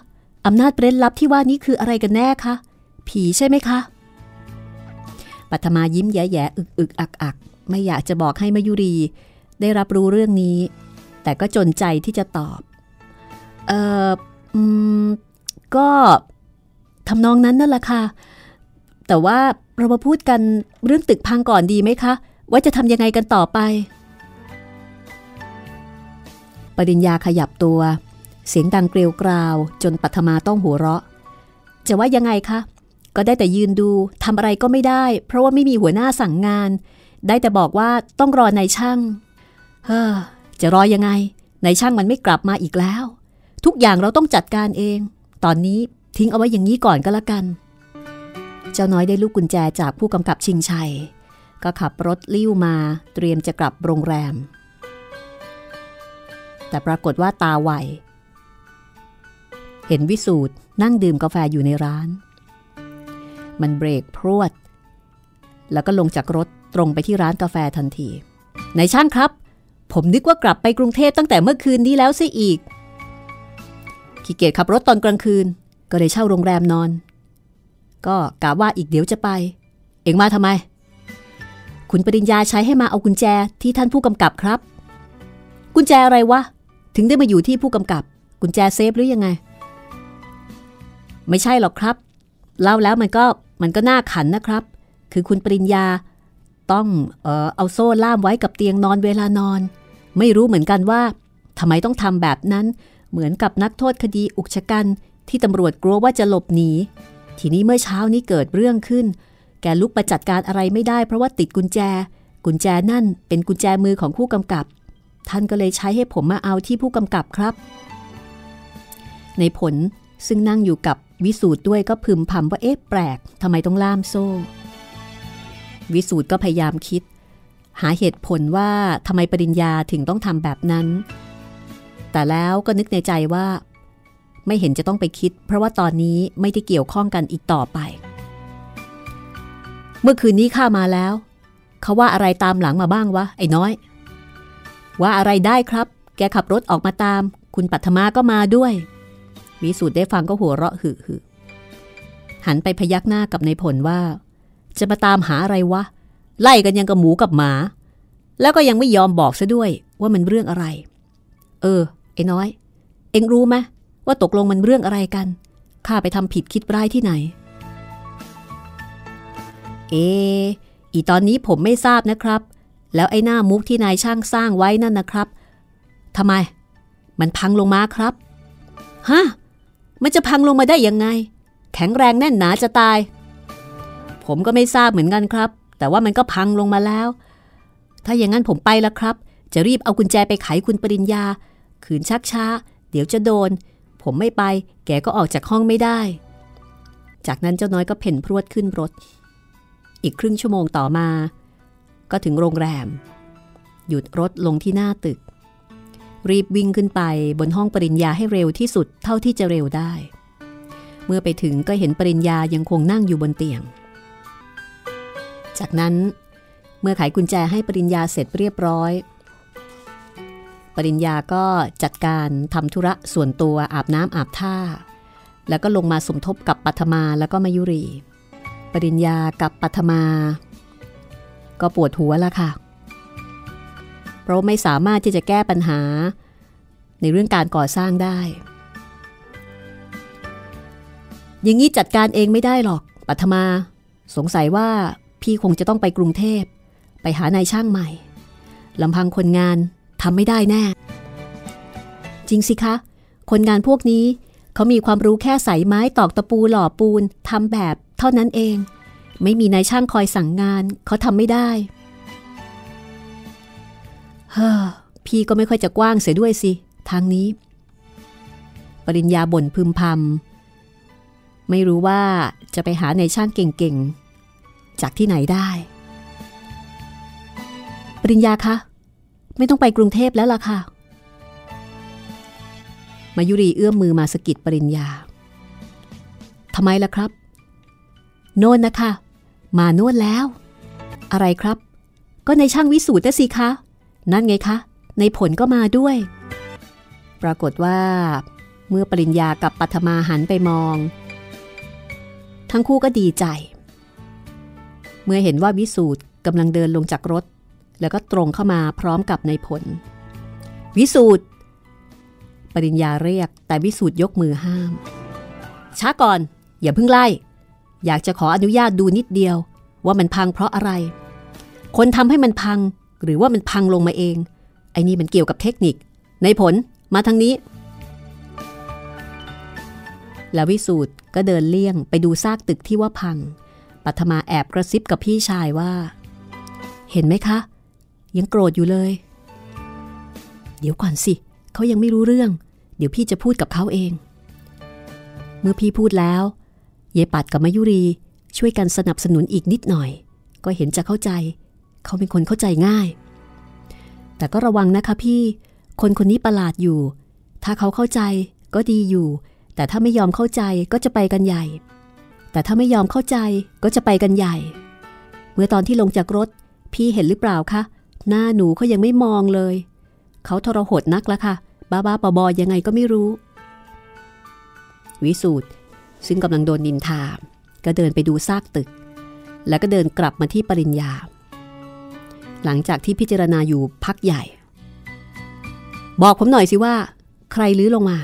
อำนาจเร้นลับที่ว่านี้คืออะไรกันแน่คะ ผีใช่ไหมคะปัทมายิ้มแย่ๆอึกอึกอักอักไม่อยากจะบอกให้มายุรี ได้รับรู้เรื่องนี้ แต่ก็จนใจที่จะตอบ เอ่ออก็ทำนองนั้นนั่นแหละค่ะ แต่ว่าเรามาพูดกันเรื่องตึกพังก่อนดีไหมคะ ว่าจะทำยังไงกันต่อไป ปริญญาขยับตัว เสียงดังเกลียวกราว จนปัทมาต้องหัวเราะ จะว่ายังไงคะ ก็ได้แต่ยืนดูทำอะไรก็ไม่ได้ เพราะว่าไม่มีหัวหน้าสั่งงาน ได้แต่บอกว่าต้องรอนายช่าง เฮ้อ จะรอยังไงนายช่างมันไม่กลับมาอีกแล้ว ทุกอย่างเราต้องจัดการเอง ตอนนี้ทิ้งเอาไว้อย่างนี้ก่อนก็แล้วกัน เจ้าน้อยได้ลูกกุญแจจากผู้กำกับชิงชัย ก็ขับรถลิ้วมาเตรียมจะกลับโรงแรม แต่ปรากฏว่าตาไวเห็นวิสูตรนั่งดื่มกาแฟอยู่ในร้าน มันเบรกพรวด แล้วก็ลงจากรถตรงไปที่ร้านกาแฟทันทีนายช่างครับ ผมนึกว่ากลับไปกรุงเทพตั้งแต่เมื่อคืนนี้แล้วซิอีกขี้เกียจขับรถตอนกลางคืน ก็เลยเช่าโรงแรมนอน ก็กะว่าอีกเดี๋ยวจะไป เอ็งมาทำไม คุณปริญญาใช้ให้มาเอากุญแจที่ท่านผู้กำกับครับ กุญแจอะไรวะ ถึงได้มาอยู่ที่ผู้กำกับ กุญแจเซฟหรือยังไง ไม่ใช่หรอกครับ เล่าแล้วมันก็มันก็น่าขันนะครับ คือคุณปริญญาต้องเออเอาโซ่ล่ามไว้กับเตียงนอนเวลานอน ไม่รู้เหมือนกันว่าทำไมต้องทำแบบนั้น เหมือนกับนักโทษคดีอุกชะกันที่ตำรวจกลัวว่าจะหลบหนี ทีนี้เมื่อเช้านี้เกิดเรื่องขึ้น แกลุกไปจัดการอะไรไม่ได้เพราะว่าติดกุญแจ กุญแจนั่นเป็นกุญแจมือของผู้กำกับ ท่านก็เลยใช้ให้ผมมาเอาที่ผู้กำกับครับ ในผลซึ่งนั่งอยู่กับ วิสูตรด้วยก็พึมพำว่าเอ๊ะแปลกทำไมต้องล่ามโซ่ วิสูตรก็พยายามคิด หาเหตุผลว่าทำไมปริญญาถึงต้องทำแบบนั้น แต่แล้วก็นึกในใจว่า ไม่เห็นจะต้องไปคิด เพราะว่าตอนนี้ไม่ได้เกี่ยวข้องกันอีกต่อไป เมื่อคืนนี้ข้ามาแล้ว เขาว่าอะไรตามหลังมาบ้างวะไอ้น้อย ว่าอะไรได้ครับ แกขับรถออกมาตาม คุณปัทมาก็มาด้วย วิสูตรได้ฟังก็หัวเราะหึหึหันไปพยักหน้ากับนายผลว่า จะมาตามหาอะไรวะ ไล่กันยังกับหมูกับหมา แล้วก็ยังไม่ยอมบอกซะด้วยว่ามันเรื่องอะไร เออ ไอ้น้อย เอ็งรู้ไหมว่าตกลงมันเรื่องอะไรกันข้าไปทำผิดคิดร้ายที่ไหน เอ อีตอนนี้ผมไม่ทราบนะครับ แล้วไอ้หน้ามุกที่นายช่างสร้างไว้นั่นนะครับทำไม มันพังลงมาครับ ฮะ มันจะพังลงมาได้ยังไง แข็งแรงแน่นหนาจะตาย ผมก็ไม่ทราบเหมือนกันครับ แต่ว่ามันก็พังลงมาแล้ว ถ้าอย่างนั้นผมไปแล้วครับ จะรีบเอากุญแจไปไขคุณปริญญา ขืนชักช้า เดี๋ยวจะโดน ผมไม่ไป แกก็ออกจากห้องไม่ได้ จากนั้นเจ้าน้อยก็เพ่นพรวดขึ้นรถ อีกครึ่งชั่วโมงต่อมา ก็ถึงโรงแรม หยุดรถลงที่หน้าตึก รีบวิ่งขึ้นไปบนห้องปริญญาให้เร็วที่สุดเท่าที่จะเร็วได้ เมื่อไปถึงก็เห็นปริญญายังคงนั่งอยู่บนเตียง จากนั้นเมื่อไขกุญแจให้ปริญญาเสร็จเรียบร้อย ปริญญาก็จัดการทำธุระส่วนตัวอาบน้ำอาบท่า แล้วก็ลงมาสมทบกับปัทมาแล้วก็มายุรี ปริญญากับปัทมา ก็ปวดหัวละค่ะ เพราะไม่สามารถที่จะแก้ปัญหา ในเรื่องการก่อสร้างได้ อย่างนี้จัดการเองไม่ได้หรอกปัทมา สงสัยว่าพี่คงจะต้องไปกรุงเทพ ไปหานายช่างใหม่ลำพังคนงานทำไม่ได้แน่ จริงสิคะ คนงานพวกนี้เขามีความรู้แค่ใส่ไม้ตอกตะปูหล่อปูนทำแบบเท่านั้นเอง ไม่มีนายช่างคอยสั่งงานเขาทำไม่ได้ ฮ้พี่ก็ไม่ค่อยจะกว้างเสียด้วยสิ ทางนี้ ปริญญาบ่นพึมพำไม่รู้ว่าจะไปหาในช่างเก่งๆ จากที่ไหนได้ ปริญญาคะไม่ต้องไปกรุงเทพแล้วล่ะค่ะ มายุรีเอื้อมมือมาสกิดปริญญาทำไมล่ะครับ โน่นนะคะ มาโน่นแล้ว อะไรครับ ก็ในช่างวิสูตรสิคะ นั่นไงคะ ในผลก็มาด้วย ปรากฏว่า เมื่อปริญญากับปัทมาหันไปมอง ทั้งคู่ก็ดีใจ เมื่อเห็นว่าวิสูตรกำลังเดินลงจากรถ แล้วก็ตรงเข้ามาพร้อมกับในผล วิสูตรปริญญาเรียกแต่วิสูตรยกมือห้าม ช้าก่อน อย่าเพิ่งไล่ อยากจะขออนุญาตดูนิดเดียว ว่ามันพังเพราะอะไร คนทำให้มันพัง หรือว่ามันพังลงมาเอง ไอ้นี่มันเกี่ยวกับเทคนิค ในผลมาทางนี้ แล้ววิสูตรก็เดินเลี่ยงไปดูซากตึกที่ว่าพัง ปัทมาแอบกระซิบกับพี่ชายว่า เห็นไหมคะ ยังโกรธอยู่เลย เดี๋ยวก่อนสิ เขายังไม่รู้เรื่อง เดี๋ยวพี่จะพูดกับเขาเอง เมื่อพี่พูดแล้วเยปัดกับมายุรีช่วยกันสนับสนุนอีกนิดหน่อย ก็เห็นจะเข้าใจ เขาเป็นคนเข้าใจง่าย แต่ก็ระวังนะคะพี่ คนคนนี้ประหลาดอยู่ ถ้าเขาเข้าใจก็ดีอยู่ แต่ถ้าไม่ยอมเข้าใจก็จะไปกันใหญ่ แต่ถ้าไม่ยอมเข้าใจก็จะไปกันใหญ่ เมื่อตอนที่ลงจากรถ พี่เห็นหรือเปล่าคะ หน้าหนูเขายังไม่มองเลย เขาทรหดนักละค่ะ บ้าบ้าบอยังไงก็ไม่รู้ วิสูตรซึ่งกำลังโดนนินทา ก็เดินไปดูซากตึก แล้วก็เดินกลับมาที่ปริญญา หลังจากที่พิจารณาอยู่พักใหญ่ บอกผมหน่อยสิว่า ใครรื้อลงมา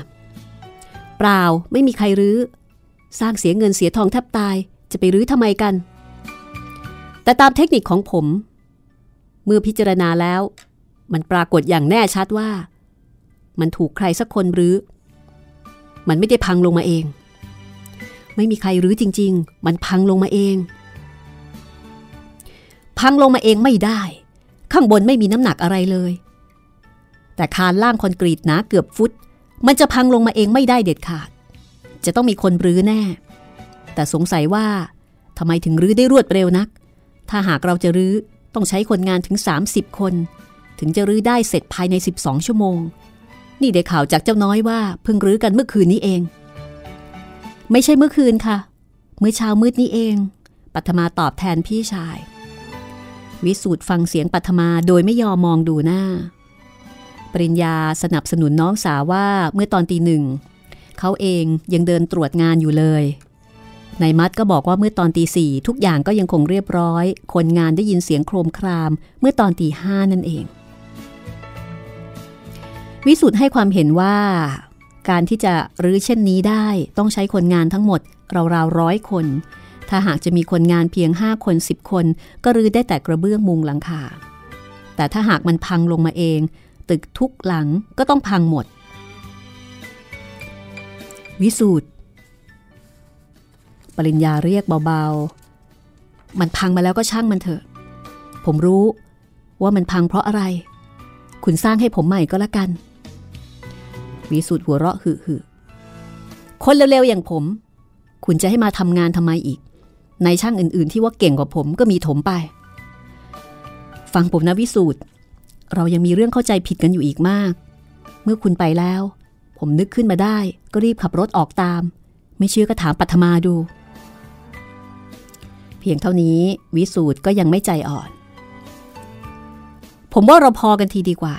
เปล่าไม่มีใครรื้อ สร้างเสียเงินเสียทองแทบตายจะไปรื้อทำไมกัน แต่ตามเทคนิคของผม เมื่อพิจารณาแล้ว มันปรากฏอย่างแน่ชัดว่า มันถูกใครสักคนรื้อ มันไม่ได้พังลงมาเอง ไม่มีใครรื้อจริง ๆ มันพังลงมาเองพังลงมาเองไม่ได้ ข้างบนไม่มีน้ำหนักอะไรเลย แต่คานล่างคอนกรีตหนาเกือบฟุต มันจะพังลงมาเองไม่ได้เด็ดขาด จะต้องมีคนรื้อแน่ แต่สงสัยว่าทำไมถึงรื้อได้รวดเร็วนัก ถ้าหากเราจะรื้อต้องใช้คนงานถึง 30 คน ถึงจะรื้อได้เสร็จภายใน 12 ชั่วโมง นี่ได้ข่าวจากเจ้าน้อยว่าเพิ่งรื้อกันเมื่อคืนนี้เอง ไม่ใช่เมื่อคืนค่ะ เมื่อเช้ามืดนี้เอง ปัทมาตอบแทนพี่ชาย วิสูตรฟังเสียงปัทมาโดยไม่ยอมมองดูหน้า ปริญญาสนับสนุนน้องสาวว่าเมื่อตอนตีหนึ่งเขาเองยังเดินตรวจงานอยู่เลยนายมัดก็บอกว่าเมื่อตอนตีสี่ทุกอย่างก็ยังคงเรียบร้อย คนงานได้ยินเสียงโครมครามเมื่อตอนตีห้านั่นเอง วิสุทธ์ให้ความเห็นว่า การที่จะรื้อเช่นนี้ได้ต้องใช้คนงานทั้งหมดราวๆร้อยคน ถ้าหากจะมีคนงานเพียง5คน10คน ก็รื้อได้แต่กระเบื้องมุงหลังคา แต่ถ้าหากมันพังลงมาเอง ตึกทุกหลังก็ต้องพังหมด วิสูตรปริญญาเรียกเบาๆ มันพังมาแล้วก็ช่างมันเถอะ ผมรู้ว่ามันพังเพราะอะไร คุณสร้างให้ผมใหม่ก็แล้วกัน วิสุทธ์หัวเราะหึ่คนเร็วๆอย่างผม คุณจะให้มาทำงานทำไมอีก ในช่างอื่นๆ ที่ว่าเก่งกว่าผมก็มีถมไป ฟังผมนะวิสูตรเรายังมีเรื่องเข้าใจผิดกันอยู่อีกมาก เมื่อคุณไปแล้ว ผมนึกขึ้นมาได้ก็รีบขับรถออกตาม ไม่เชื่อก็ถามปัทมาดู เพียงเท่านี้วิสูตรก็ยังไม่ใจอ่อน ผมว่าเราพอกันทีดีกว่า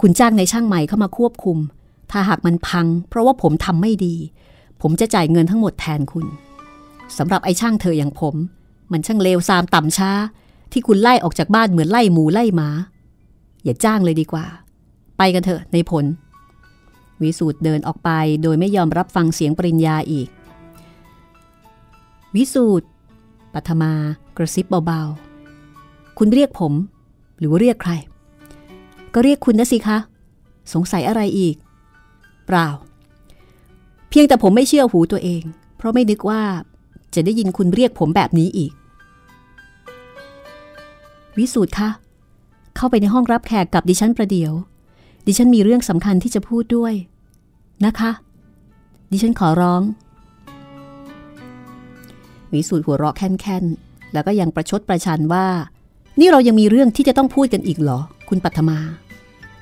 คุณจ้างในช่างใหม่เข้ามาควบคุม ถ้าหากมันพัง เพราะว่าผมทำไม่ดี ผมจะจ่ายเงินทั้งหมดแทนคุณ สำหรับไอ้ช่างเธออย่างผม มันช่างเลวซามต่ำช้า ที่คุณไล่ออกจากบ้านเหมือนไล่หมูไล่หมา อย่าจ้างเลยดีกว่า ไปกันเถอะในผล วิสูตรเดินออกไปโดยไม่ยอมรับฟังเสียงปริญญาอีก วิสูตรปัทมากระซิบเบาๆ คุณเรียกผม หรือว่าเรียกใคร ก็เรียกคุณนะสิคะ สงสัยอะไรอีก เปล่า เพียงแต่ผมไม่เชื่อหูตัวเอง เพราะไม่นึกว่า จะได้ยินคุณเรียกผมแบบนี้อีก วิสูตรคะเข้าไปในห้องรับแขกกับดิฉันประเดี๋ยว ดิฉันมีเรื่องสำคัญที่จะพูดด้วย นะคะ ดิฉันขอร้อง วิสูตรหัวเราะแค่นๆ แล้วก็ยังประชดประชันว่า นี่เรายังมีเรื่องที่จะต้องพูดกันอีกเหรอ คุณปัทมา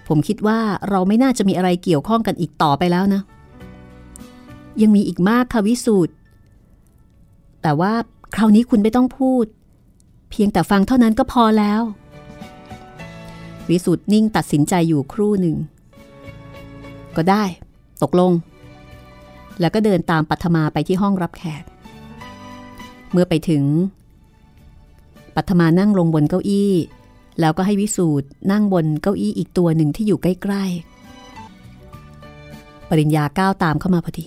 ผมคิดว่าเราไม่น่าจะมีอะไรเกี่ยวข้องกันอีกต่อไปแล้วนะยังมีอีกมากค่ะวิสูตร แต่ว่าคราวนี้คุณไม่ต้องพูด เพียงแต่ฟังเท่านั้นก็พอแล้ว วิสุทธ์นิ่งตัดสินใจอยู่ครู่หนึ่ง ก็ได้ ตกลง แล้วก็เดินตามปัทมาไปที่ห้องรับแขก เมื่อไปถึง ปัทมานั่งลงบนเก้าอี้ แล้วก็ให้วิสูตรนั่งบนเก้าอี้อีกตัวหนึ่งที่อยู่ใกล้ๆ ปริญญาก้าวตามเข้ามาพอดี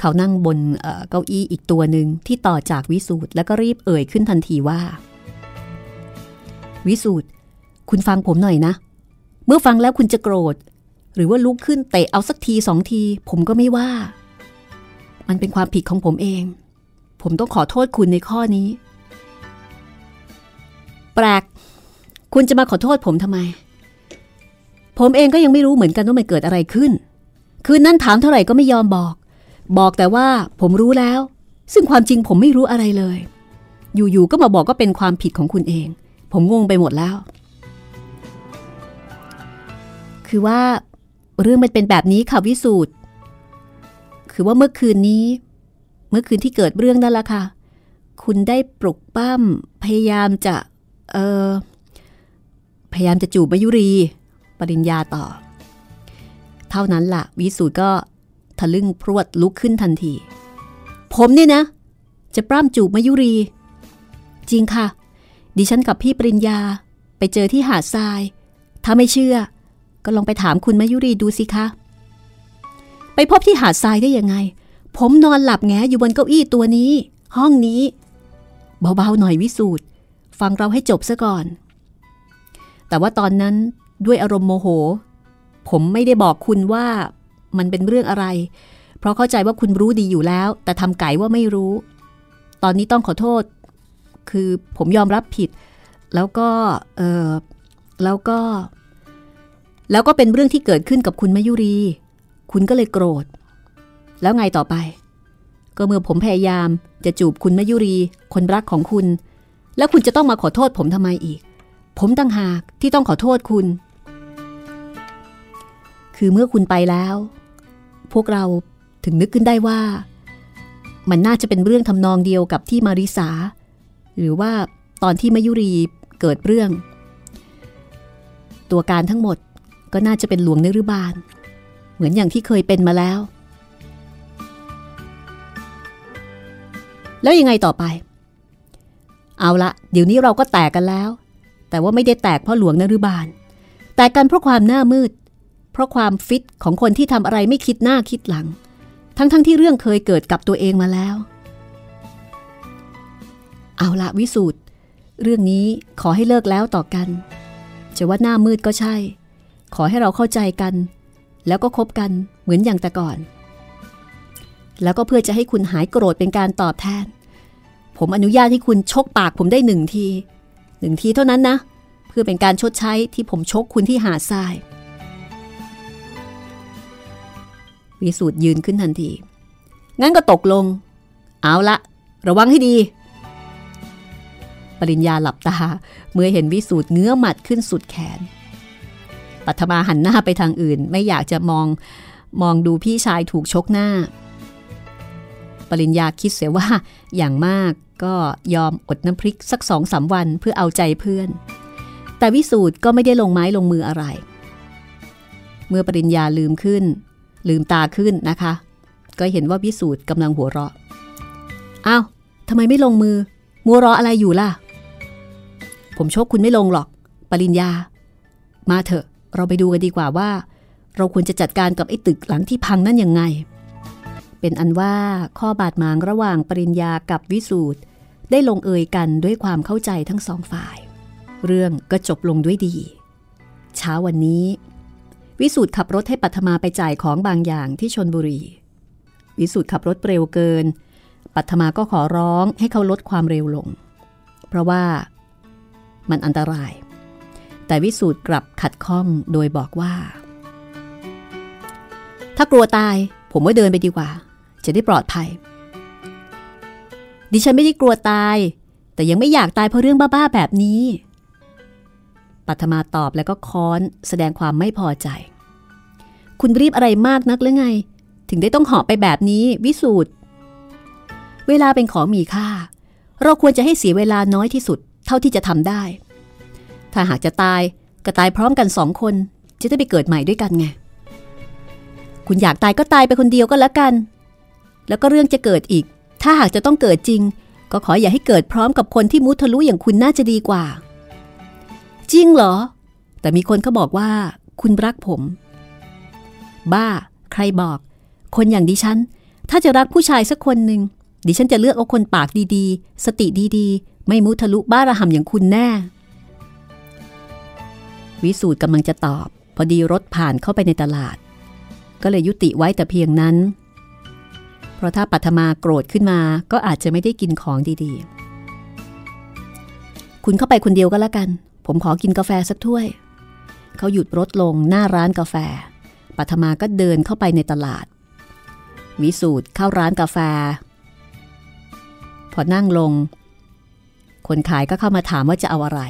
เขานั่งบนเเก้าอี้อีกตัวหนึ่งที่ต่อจากวิสูตรแล้วก็รีบเอ่ยขึ้นทันทีว่า วิสูตรคุณฟังผมหน่อยนะ เมื่อฟังแล้วคุณจะโกรธ หรือว่าลุกขึ้นเตะเอาสักทีสองที ผมก็ไม่ว่า มันเป็นความผิดของผมเอง ผมต้องขอโทษคุณในข้อนี้ แปลก คุณจะมาขอโทษผมทำไม ผมเองก็ยังไม่รู้เหมือนกันว่ามันเกิดอะไรขึ้น คืนนั้นถามเท่าไหร่ก็ไม่ยอมบอก บอกแต่ว่าผมรู้แล้ว ซึ่งความจริงผมไม่รู้อะไรเลย อยู่ๆก็มาบอกก็เป็นความผิดของคุณเอง ผมงงไปหมดแล้ว คือว่าเรื่องมันเป็นแบบนี้ค่ะวิสูตรคือว่าเมื่อคืนนี้ เมื่อคืนที่เกิดเรื่องนั่นแหละค่ะ คุณได้ปลุกปั้มพยายามจะ เออพยายามจะจูบมายุรี ปริญญาต่อ เท่านั้นละ่ะ วิสูตรก็ ทะลึ่งพรวดลุกขึ้นทันที ผมเนี่ยนะ จะปล้ำจูบมายุรี จริงค่ะ ดิฉันกับพี่ปริญญาไปเจอที่หาดทราย ถ้าไม่เชื่อ ก็ลองไปถามคุณมายุรีดูสิคะ ไปพบที่หาดทรายได้ยังไง ผมนอนหลับแงอยู่บนเก้าอี้ตัวนี้ ห้องนี้ เบาๆหน่อยวิสูตรฟังเราให้จบซะก่อน แต่ว่าตอนนั้นด้วยอารมณ์โมโห ผมไม่ได้บอกคุณว่า มันเป็นเรื่องอะไร เพราะเข้าใจว่าคุณรู้ดีอยู่แล้ว แต่ทำไก่ว่าไม่รู้ ตอนนี้ต้องขอโทษ คือผมยอมรับผิด แล้วก็เออแล้วก็ แล้วก็เป็นเรื่องที่เกิดขึ้นกับคุณมายุรี คุณก็เลยโกรธ แล้วไงต่อไป ก็เมื่อผมพยายามจะจูบคุณมายุรี คนรักของคุณ แล้วคุณจะต้องมาขอโทษผมทำไมอีก ผมตั้งหากที่ต้องขอโทษคุณ คือเมื่อคุณไปแล้ว พวกเราถึงนึกขึ้นได้ว่า มันน่าจะเป็นเรื่องทำนองเดียวกับที่มาริสา หรือว่าตอนที่มายุรีเกิดเรื่อง ตัวการทั้งหมดก็น่าจะเป็นหลวงนรุบาล เหมือนอย่างที่เคยเป็นมาแล้ว แล้วยังไงต่อไป เอาละเดี๋ยวนี้เราก็แตกกันแล้ว แต่ว่าไม่ได้แตกเพราะหลวงนรุบาล แตกกันเพราะความหน้ามืด ราะความฟิตของคนที่ทำอะไรไม่คิดหน้าคิดหลัง ทั้งๆทที่เรื่องเคยเกิดกับตัวเองมาแล้ว เอาละวิสูตรเรื่องนี้ขอให้เลิกแล้วต่อกันจะว่าหน้ามืดก็ใช่ ขอให้เราเข้าใจกัน แล้วก็คบกันเหมือนอย่างแต่ก่อน แล้วก็เพื่อจะให้คุณหายโกรธเป็นการตอบแทน ผมอนุญาตให้คุณชกปากผมได้หนึ่งทีหนึ่งทีเท่านั้นนะ เพื่อเป็นการชดใช้ที่ผมชกคุณที่หาทราย วิสูตรยืนขึ้นทันที งั้นก็ตกลง เอาละ ระวังให้ดี ปริญญาหลับตา เมื่อเห็นวิสูตรเงื้อหมัดขึ้นสุดแขน ปัทมาหันหน้าไปทางอื่น ไม่อยากจะมอง มองดูพี่ชายถูกชกหน้า ปริญญาคิดเสียว่า อย่างมากก็ยอมอดน้ำพริกสักสองสาวันเพื่อเอาใจเพื่อน แต่วิสูตรก็ไม่ได้ลงไม้ลงมืออะไร เมื่อปริญญาลืมขึ้น ลืมตาขึ้นนะคะ ก็เห็นว่าวิสูตรกำลังหัวเราะอ้าวทำไมไม่ลงมือ มัวรออะไรอยู่ล่ะ ผมโชกคุณไม่ลงหรอก ปริญญา มาเถอะ เราไปดูกันดีกว่าว่า เราควรจะจัดการกับไอ้ตึกหลังที่พังนั่นยังไง เป็นอันว่าข้อบาดหมางระหว่างปริญญากับวิสูตรได้ลงเอยกันด้วยความเข้าใจทั้งสองฝ่าย เรื่องก็จบลงด้วยดี เช้าวันนี้ วิสูตรขับรถให้ปัทมาไปจ่ายของบางอย่างที่ชนบุรี วิสูตรขับรถเร็วเกิน ปัทมาก็ขอร้องให้เขาลดความเร็วลง เพราะว่ามันอันตราย แต่วิสูตรกลับขัดข้องโดยบอกว่า ถ้ากลัวตายผมว่าเดินไปดีกว่า จะได้ปลอดภัย ดิฉันไม่ได้กลัวตาย แต่ยังไม่อยากตายเพราะเรื่องบ้าๆแบบนี้ ปัทมาตอบแล้วก็ค้อนแสดงความไม่พอใจ คุณรีบอะไรมากนักหรือไง ถึงได้ต้องหาะไปแบบนี้วิสูตรเวลาเป็นของมีค่า เราควรจะให้เสียเวลาน้อยที่สุด เท่าที่จะทำได้ ถ้าหากจะตายก็ตายพร้อมกันสองคน จะได้ไปเกิดใหม่ด้วยกันไง คุณอยากตายก็ตายไปคนเดียวก็แล้วกัน แล้วก็เรื่องจะเกิดอีก ถ้าหากจะต้องเกิดจริง ก็ขออย่าให้เกิดพร้อมกับคนที่มุทะลุอย่างคุณน่าจะดีกว่า จริงเหรอ แต่มีคนเขาบอกว่า คุณรักผม บ้า ใครบอก คนอย่างดิฉัน ถ้าจะรักผู้ชายสักคนหนึ่งดิฉันจะเลือกเอาคนปากดีๆ สติดีๆ ไม่มุทะลุบ้าระห่ำอย่างคุณแน่ วิสูตรกำลังจะตอบ พอดีรถผ่านเข้าไปในตลาด ก็เลยยุติไว้แต่เพียงนั้น เพราะถ้าปัทมาโกรธขึ้นมาก็อาจจะไม่ได้กินของดีๆ คุณเข้าไปคนเดียวก็แล้วกัน ผมขอกินกาแฟสักถ้วย เขาหยุดรถลงหน้าร้านกาแฟ ปัทมาก็เดินเข้าไปในตลาด วิสูตรเข้าร้านกาแฟ พอนั่งลง คนขายก็เข้ามาถามว่าจะเอาอะไร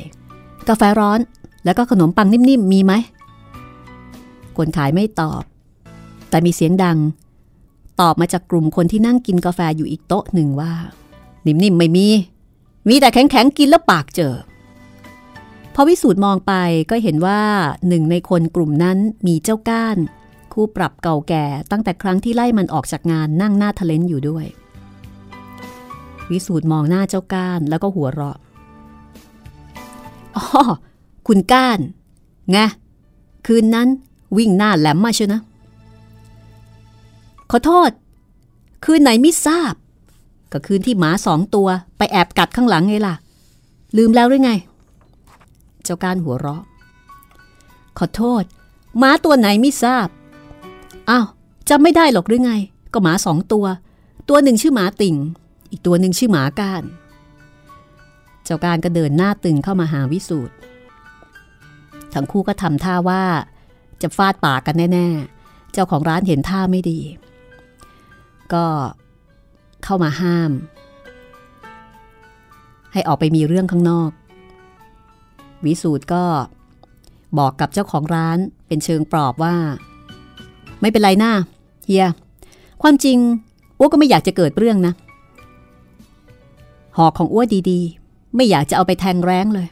กาแฟร้อนแล้วก็ขนมปังนิ่มๆ มีไหม คนขายไม่ตอบ แต่มีเสียงดัง ตอบมาจากกลุ่มคนที่นั่งกินกาแฟอยู่อีกโต๊ะหนึ่งว่า นิ่มๆ ไม่มี มีแต่แข็งๆ กินแล้วปากเจอ พอวิสูตรมองไปก็เห็นว่าหนึ่งในคนกลุ่มนั้นมีเจ้าก้าน คู่ปรับเก่าแก่ตั้งแต่ครั้งที่ไล่มันออกจากงานนั่งหน้าทะเลนอยู่ด้วย วิสูตรมองหน้าเจ้าก้านแล้วก็หัวเราะอ๋อคุณก้านไงคืนนั้นวิ่งหน้าแหลมมาเชียวนะ ขอโทษ คืนไหนไม่ทราบ ก็คืนที่หมาสองตัว ไปแอบกัดข้างหลังไงล่ะ ลืมแล้วหรือไง เจ้าการหัวเราะ ขอโทษหมาตัวไหนไม่ทราบ อ้าวจำไม่ได้หรอกหรือไง ก็หมาสองตัว ตัวหนึ่งชื่อหมาติ่ง อีกตัวหนึ่งชื่อหมาก้าน เจ้าการก็เดินหน้าตึงเข้ามาหาวิสูตรทั้งคู่ก็ทำท่าว่า จะฟาดปากกันแน่ ๆ เจ้าของร้านเห็นท่าไม่ดี ก็เข้ามาห้าม ให้ออกไปมีเรื่องข้างนอก วิสูตรก็บอกกับเจ้าของร้านเป็นเชิงปลอบว่า ไม่เป็นไรหน้าเฮีย ความจริงอ้วก็ไม่อยากจะเกิดเรื่องนะ หอกของอ้วดีๆ ไม่อยากจะเอาไปแทงแรงเลย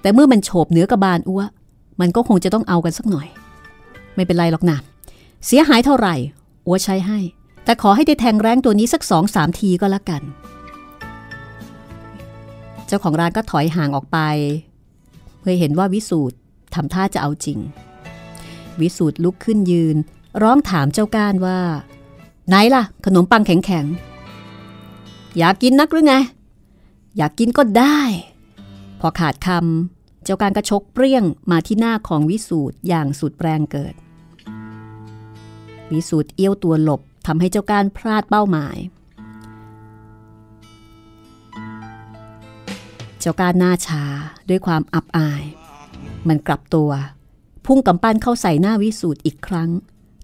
แต่เมื่อมันโฉบเหนือกระบาลอ้วมันก็คงจะต้องเอากันสักหน่อย ไม่เป็นไรหรอกนะเสียหายเท่าไหร่อ้วใช้ให้ แต่ขอให้ได้แทงแรงตัวนี้สักสองสามทีก็แล้วกัน จ้าของร้านก็ถอยห่างออกไป เพื่อเห็นว่าวิสูตรทำท่าจะเอาจริง วิสูตรลุกขึ้นยืน ร้องถามเจ้าก้านว่า ไหนล่ะ ขนมปังแข็งๆ อยากกินนักหรือไง อยากกินก็ได้ พอขาดคำเจ้าการกระชกเปรี้ยงมาที่หน้าของวิสูตรอย่างสุดแรงเกิด วิสูตรเอี้ยวตัวหลบทำให้เจ้าการพลาดเป้าหมาย เจ้าการหน้าชาด้วยความอับอาย มันกลับตัว พุ่งกำปั้นเข้าใส่หน้าวิสูตรอีกครั้ง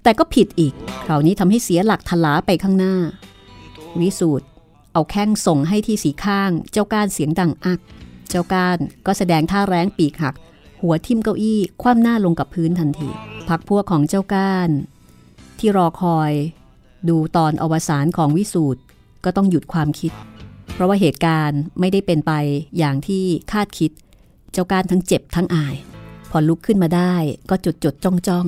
แต่ก็ผิดอีก คราวนี้ทำให้เสียหลักทลาไปข้างหน้า วิสูตรเอาแข้งส่งให้ที่สีข้าง เจ้าก้านเสียงดังอัก เจ้าก้านก็แสดงท่าแรงปีกหัก หัวทิ่มเก้าอี้คว่ำหน้าลงกับพื้นทันทีพักพวกของเจ้าก้าน ที่รอคอย ดูตอนอวสานของวิสูตรก็ต้องหยุดความคิด เพราะว่าเหตุการณ์ไม่ได้เป็นไปอย่างที่คาดคิด เจ้ากานทั้งเจ็บทั้งอาย พอลุกขึ้นมาได้ก็จดจดจ้องจ้อง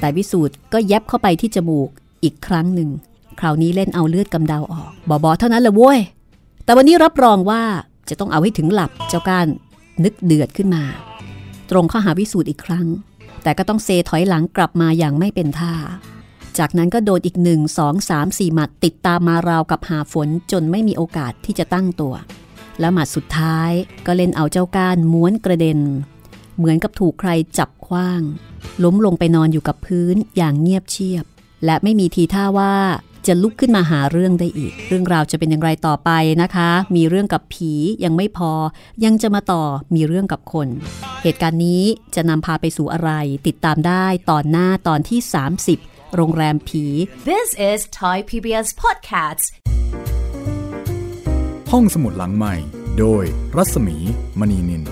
แต่วิสูตรก็แยบเข้าไปที่จมูกอีกครั้งหนึ่ง คราวนี้เล่นเอาเลือดกำเดาออก บอบอเท่านั้นลยเว้ย แต่วันนี้รับรองว่าจะต้องเอาให้ถึงหลับ เจ้ากานนึกเดือดขึ้นมา ตรงเข้าหาวิสูตรอีกครั้ง แต่ก็ต้องเซถอยหลังกลับมาอย่างไม่เป็นท่า จากนั้นก็โดนอีกหนึ่งสองสามสี่หมัดติดตามมาราวกับหาฝนจนไม่มีโอกาสที่จะตั้งตัว และหมัดสุดท้ายก็เล่นเอาเจ้าก้านม้วนกระเด็น เหมือนกับถูกใครจับคว้าง ล้มลงไปนอนอยู่กับพื้นอย่างเงียบเชียบ และไม่มีทีท่าว่าจะลุกขึ้นมาหาเรื่องได้อีก เรื่องราวจะเป็นอย่างไรต่อไปนะคะ มีเรื่องกับผียังไม่พอ ยังจะมาต่อมีเรื่องกับคน เหตุการณ์นี้จะนำพาไปสู่อะไร ติดตามได้ตอนหน้าตอนที่ 30 โรงแรมผี This is Thai PBS Podcasts. ห้องสมุดหลังใหม่ โดยรัศมีมณีนิน